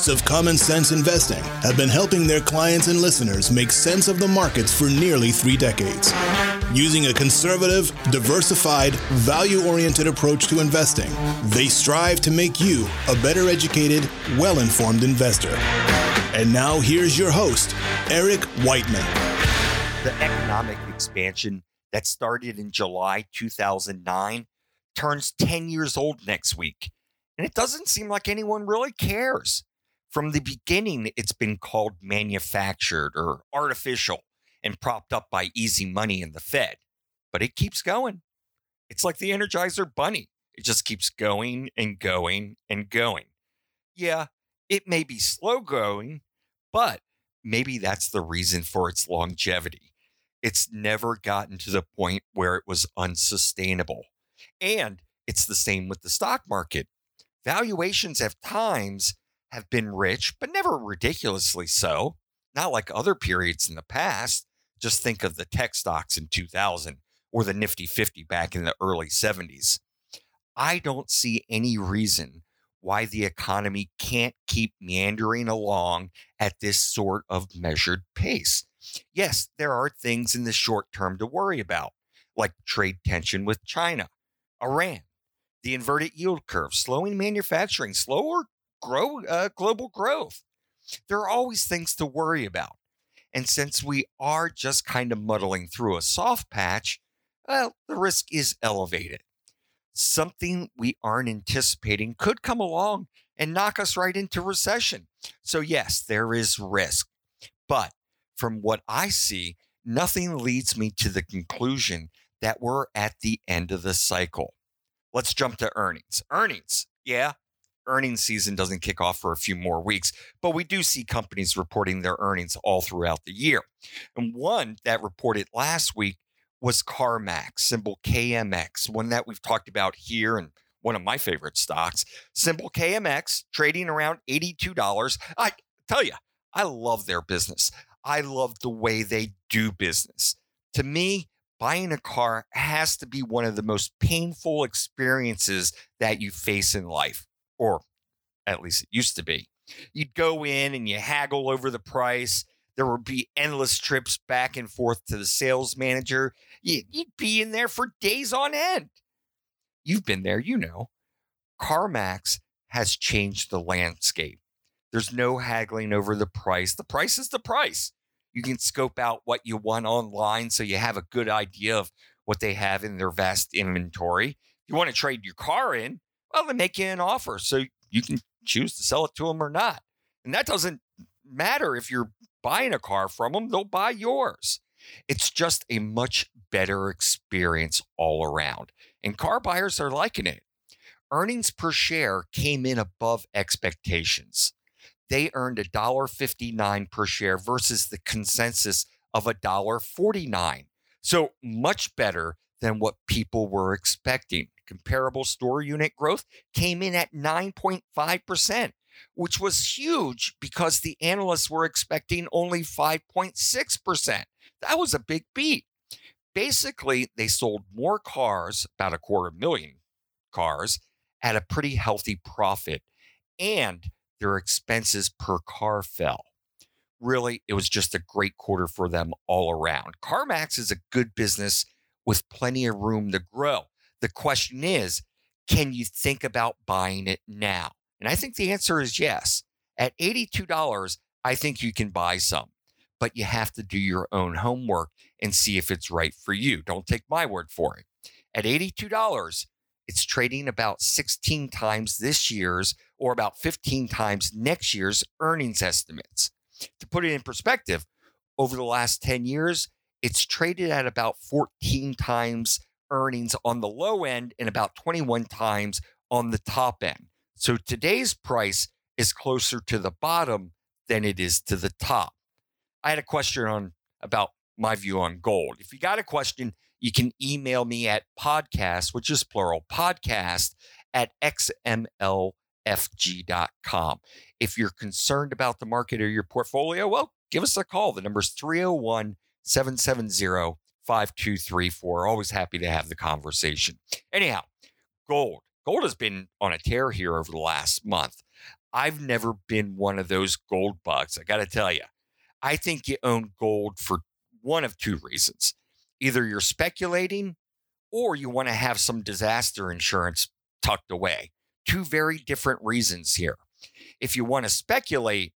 hosts of Common Sense Investing have been helping their clients and listeners make sense of the markets for nearly three decades. Using a conservative, diversified, value oriented approach to investing, they strive to make you a better educated, well informed investor. And now here's your host, Eric Whiteman. The economic expansion that started in July 2009 turns 10 years old next week. And it doesn't seem like anyone really cares. From the beginning, it's been called manufactured or artificial and propped up by easy money and the Fed. But it keeps going. It's like the Energizer Bunny. It just keeps going and going and going. Yeah, it may be slow going, but maybe that's the reason for its longevity. It's never gotten to the point where it was unsustainable. And it's the same with the stock market. Valuations have times have been rich, but never ridiculously so. Not like other periods in the past. Just think of the tech stocks in 2000 or the Nifty 50 back in the early 70s. I don't see any reason why the economy can't keep meandering along at this sort of measured pace. Yes, there are things in the short term to worry about, like trade tension with China, Iran, the inverted yield curve, slowing manufacturing, slower grow, uh, global growth. There are always things to worry about. And since we are just kind of muddling through a soft patch, well, the risk is elevated. Something we aren't anticipating could come along and knock us right into recession. So, yes, there is risk. But from what I see, nothing leads me to the conclusion that we're at the end of the cycle. Let's jump to earnings. Earnings, yeah, earnings season doesn't kick off for a few more weeks, but we do see companies reporting their earnings all throughout the year. And one that reported last week was CarMax, symbol KMX, one that we've talked about here and one of my favorite stocks. Symbol KMX trading around $82. I tell you, I love their business. I love the way they do business. To me, buying a car has to be one of the most painful experiences that you face in life, or at least it used to be. You'd go in and you haggle over the price. There would be endless trips back and forth to the sales manager. You'd be in there for days on end. You've been there, you know. CarMax has changed the landscape. There's no haggling over the price. The price is the price. You can scope out what you want online so you have a good idea of what they have in their vast inventory. If you want to trade your car in, well, they make you an offer so you can choose to sell it to them or not. And that doesn't matter if you're buying a car from them, they'll buy yours. It's just a much better experience all around. And car buyers are liking it. Earnings per share came in above expectations they earned $1.59 per share versus the consensus of $1.49. So much better than what people were expecting. Comparable store unit growth came in at 9.5%, which was huge because the analysts were expecting only 5.6%. That was a big beat. Basically, they sold more cars, about a quarter million cars, at a pretty healthy profit. And their expenses per car fell. Really, it was just a great quarter for them all around. CarMax is a good business with plenty of room to grow. The question is, can you think about buying it now? And I think the answer is yes. At $82, I think you can buy some, but you have to do your own homework and see if it's right for you. Don't take my word for it. At $82, it's trading about 16 times this year's or about 15 times next year's earnings estimates. To put it in perspective, over the last 10 years, it's traded at about 14 times earnings on the low end and about 21 times on the top end. So today's price is closer to the bottom than it is to the top. I had a question on about my view on gold. If you got a question, you can email me at podcast, which is plural, podcast at xmlfg.com. If you're concerned about the market or your portfolio, well, give us a call. The number is 301 770 5234. Always happy to have the conversation. Anyhow, gold. Gold has been on a tear here over the last month. I've never been one of those gold bugs. I got to tell you, I think you own gold for one of two reasons. Either you're speculating or you want to have some disaster insurance tucked away. Two very different reasons here. If you want to speculate,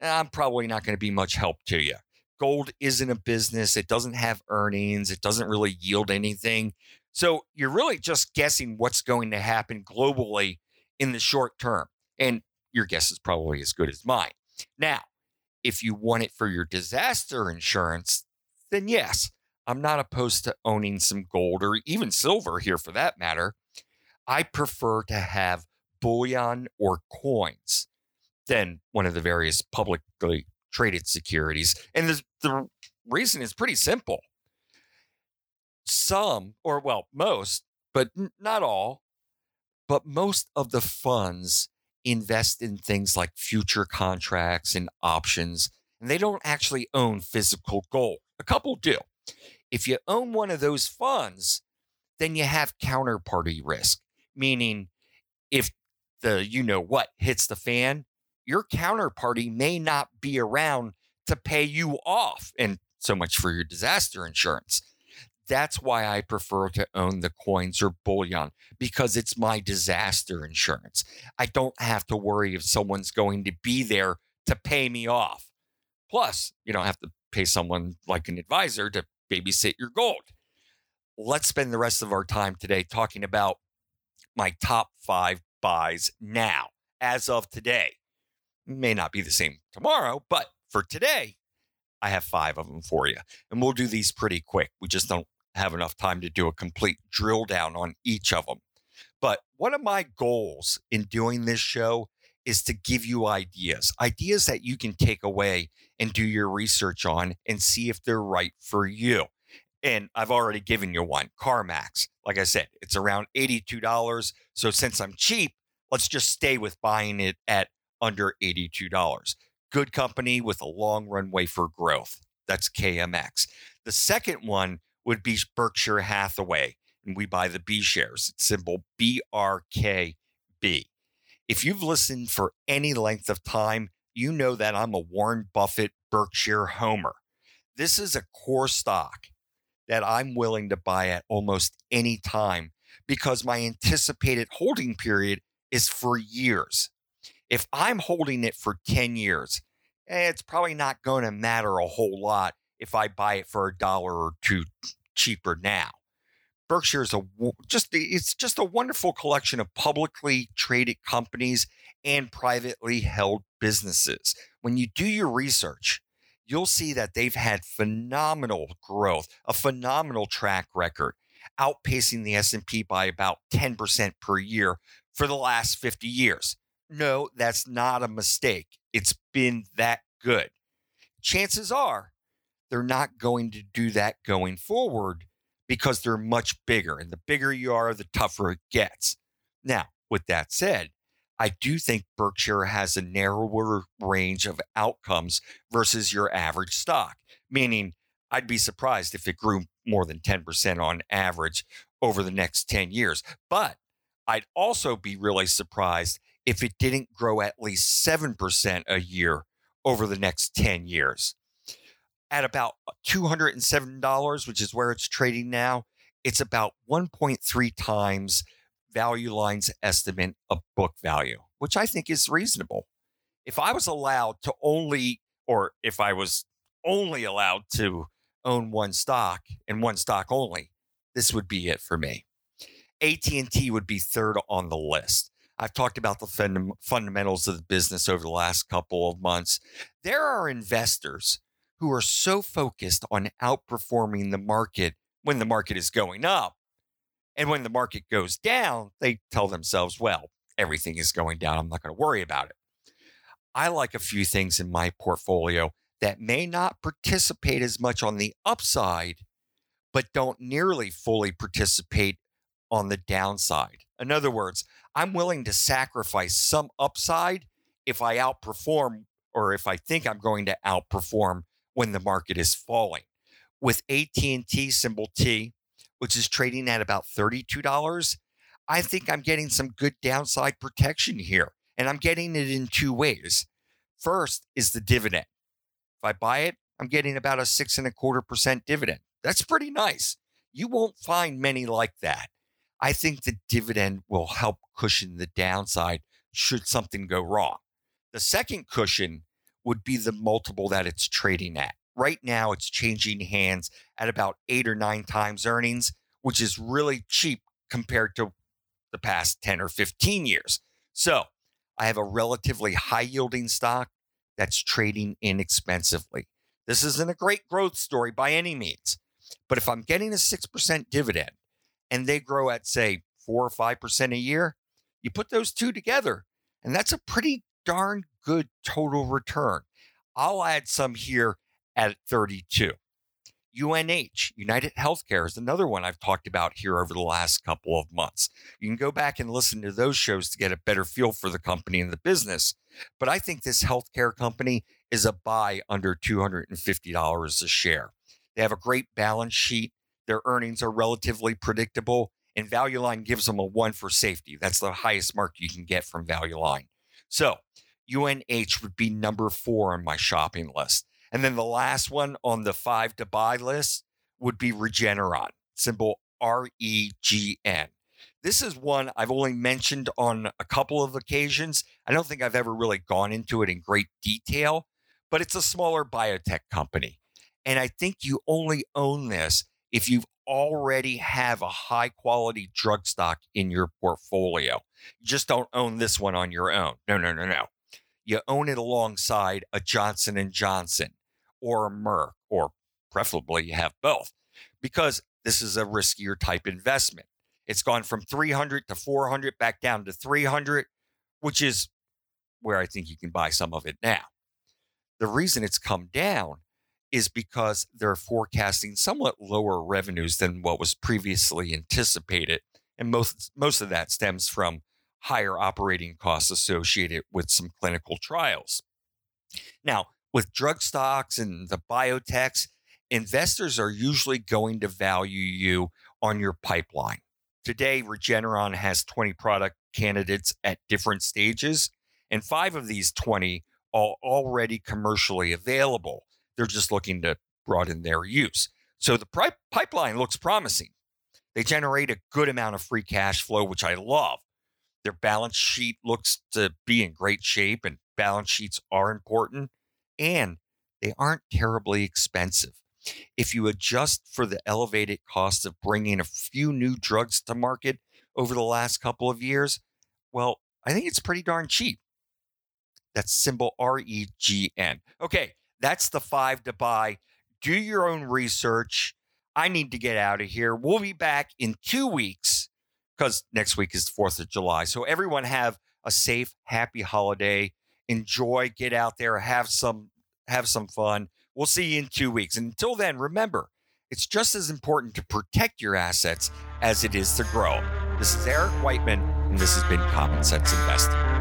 I'm probably not going to be much help to you. Gold isn't a business, it doesn't have earnings, it doesn't really yield anything. So you're really just guessing what's going to happen globally in the short term. And your guess is probably as good as mine. Now, if you want it for your disaster insurance, then yes, I'm not opposed to owning some gold or even silver here for that matter. I prefer to have bullion or coins than one of the various publicly traded securities. And the, the reason is pretty simple. Some, or well, most, but not all, but most of the funds invest in things like future contracts and options, and they don't actually own physical gold. A couple do. If you own one of those funds, then you have counterparty risk, meaning if the you know what hits the fan, your counterparty may not be around to pay you off. And so much for your disaster insurance. That's why I prefer to own the coins or bullion because it's my disaster insurance. I don't have to worry if someone's going to be there to pay me off. Plus, you don't have to pay someone like an advisor to babysit your gold. Let's spend the rest of our time today talking about my top five buys now, as of today. May not be the same tomorrow, but for today, I have five of them for you. And we'll do these pretty quick. We just don't have enough time to do a complete drill down on each of them. But one of my goals in doing this show is to give you ideas, ideas that you can take away and do your research on and see if they're right for you. And I've already given you one, CarMax. Like I said, it's around $82. So since I'm cheap, let's just stay with buying it at under $82. Good company with a long runway for growth. That's KMX. The second one would be Berkshire Hathaway, and we buy the B shares. It's symbol BRKB. If you've listened for any length of time, you know that I'm a Warren Buffett Berkshire homer. This is a core stock that I'm willing to buy at almost any time because my anticipated holding period is for years. If I'm holding it for 10 years, eh, it's probably not going to matter a whole lot if I buy it for a dollar or two cheaper now. Berkshire is a just it's just a wonderful collection of publicly traded companies and privately held businesses. When you do your research, you'll see that they've had phenomenal growth, a phenomenal track record, outpacing the S&P by about 10% per year for the last 50 years. No, that's not a mistake. It's been that good. Chances are they're not going to do that going forward because they're much bigger. And the bigger you are, the tougher it gets. Now, with that said, I do think Berkshire has a narrower range of outcomes versus your average stock, meaning I'd be surprised if it grew more than 10% on average over the next 10 years. But I'd also be really surprised if it didn't grow at least 7% a year over the next 10 years at about uh, $207, which is where it's trading now, it's about 1.3 times Value Line's estimate of book value, which I think is reasonable. If I was allowed to only, or if I was only allowed to own one stock and one stock only, this would be it for me. AT&T would be third on the list. I've talked about the fund- fundamentals of the business over the last couple of months. There are investors who are so focused on outperforming the market when the market is going up. And when the market goes down, they tell themselves, well, everything is going down. I'm not going to worry about it. I like a few things in my portfolio that may not participate as much on the upside, but don't nearly fully participate on the downside. In other words, I'm willing to sacrifice some upside if I outperform or if I think I'm going to outperform when the market is falling. With AT&T symbol T, which is trading at about $32, I think I'm getting some good downside protection here. And I'm getting it in two ways. First is the dividend. If I buy it, I'm getting about a six and a quarter percent dividend. That's pretty nice. You won't find many like that. I think the dividend will help cushion the downside should something go wrong. The second cushion would be the multiple that it's trading at. Right now, it's changing hands at about eight or nine times earnings, which is really cheap compared to the past 10 or 15 years. So I have a relatively high yielding stock that's trading inexpensively. This isn't a great growth story by any means. But if I'm getting a 6% dividend and they grow at, say, 4 or 5% a year, you put those two together, and that's a pretty darn good total return. I'll add some here at 32. UNH, United Healthcare, is another one I've talked about here over the last couple of months. You can go back and listen to those shows to get a better feel for the company and the business. But I think this healthcare company is a buy under $250 a share. They have a great balance sheet. Their earnings are relatively predictable, and Value Line gives them a one for safety. That's the highest mark you can get from Value Line. So UNH would be number four on my shopping list. And then the last one on the five to buy list would be Regeneron, symbol R E G N. This is one I've only mentioned on a couple of occasions. I don't think I've ever really gone into it in great detail, but it's a smaller biotech company. And I think you only own this if you already have a high quality drug stock in your portfolio. You just don't own this one on your own. No, no, no, no. You own it alongside a Johnson and Johnson or a Merck, or preferably you have both, because this is a riskier type investment. It's gone from 300 to 400 back down to 300, which is where I think you can buy some of it now. The reason it's come down is because they're forecasting somewhat lower revenues than what was previously anticipated. And most, most of that stems from higher operating costs associated with some clinical trials. Now, with drug stocks and the biotechs, investors are usually going to value you on your pipeline. Today, Regeneron has 20 product candidates at different stages, and five of these 20 are already commercially available. They're just looking to broaden their use. So the pri- pipeline looks promising. They generate a good amount of free cash flow, which I love. Their balance sheet looks to be in great shape, and balance sheets are important and they aren't terribly expensive. If you adjust for the elevated cost of bringing a few new drugs to market over the last couple of years, well, I think it's pretty darn cheap. That's symbol R E G N. Okay, that's the five to buy. Do your own research. I need to get out of here. We'll be back in two weeks because next week is the 4th of July. So, everyone have a safe, happy holiday enjoy, get out there, have some have some fun. We'll see you in 2 weeks. And until then, remember, it's just as important to protect your assets as it is to grow. This is Eric Whiteman and this has been Common Sense Investing.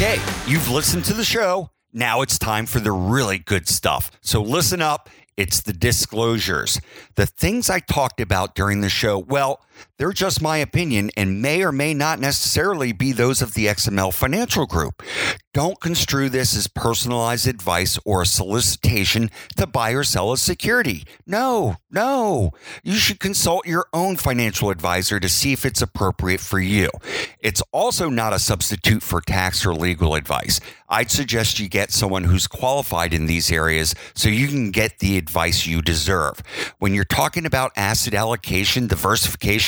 Okay, you've listened to the show. Now it's time for the really good stuff. So listen up. It's the disclosures. The things I talked about during the show, well, they're just my opinion and may or may not necessarily be those of the XML Financial Group. Don't construe this as personalized advice or a solicitation to buy or sell a security. No, no. You should consult your own financial advisor to see if it's appropriate for you. It's also not a substitute for tax or legal advice. I'd suggest you get someone who's qualified in these areas so you can get the advice you deserve. When you're talking about asset allocation, diversification,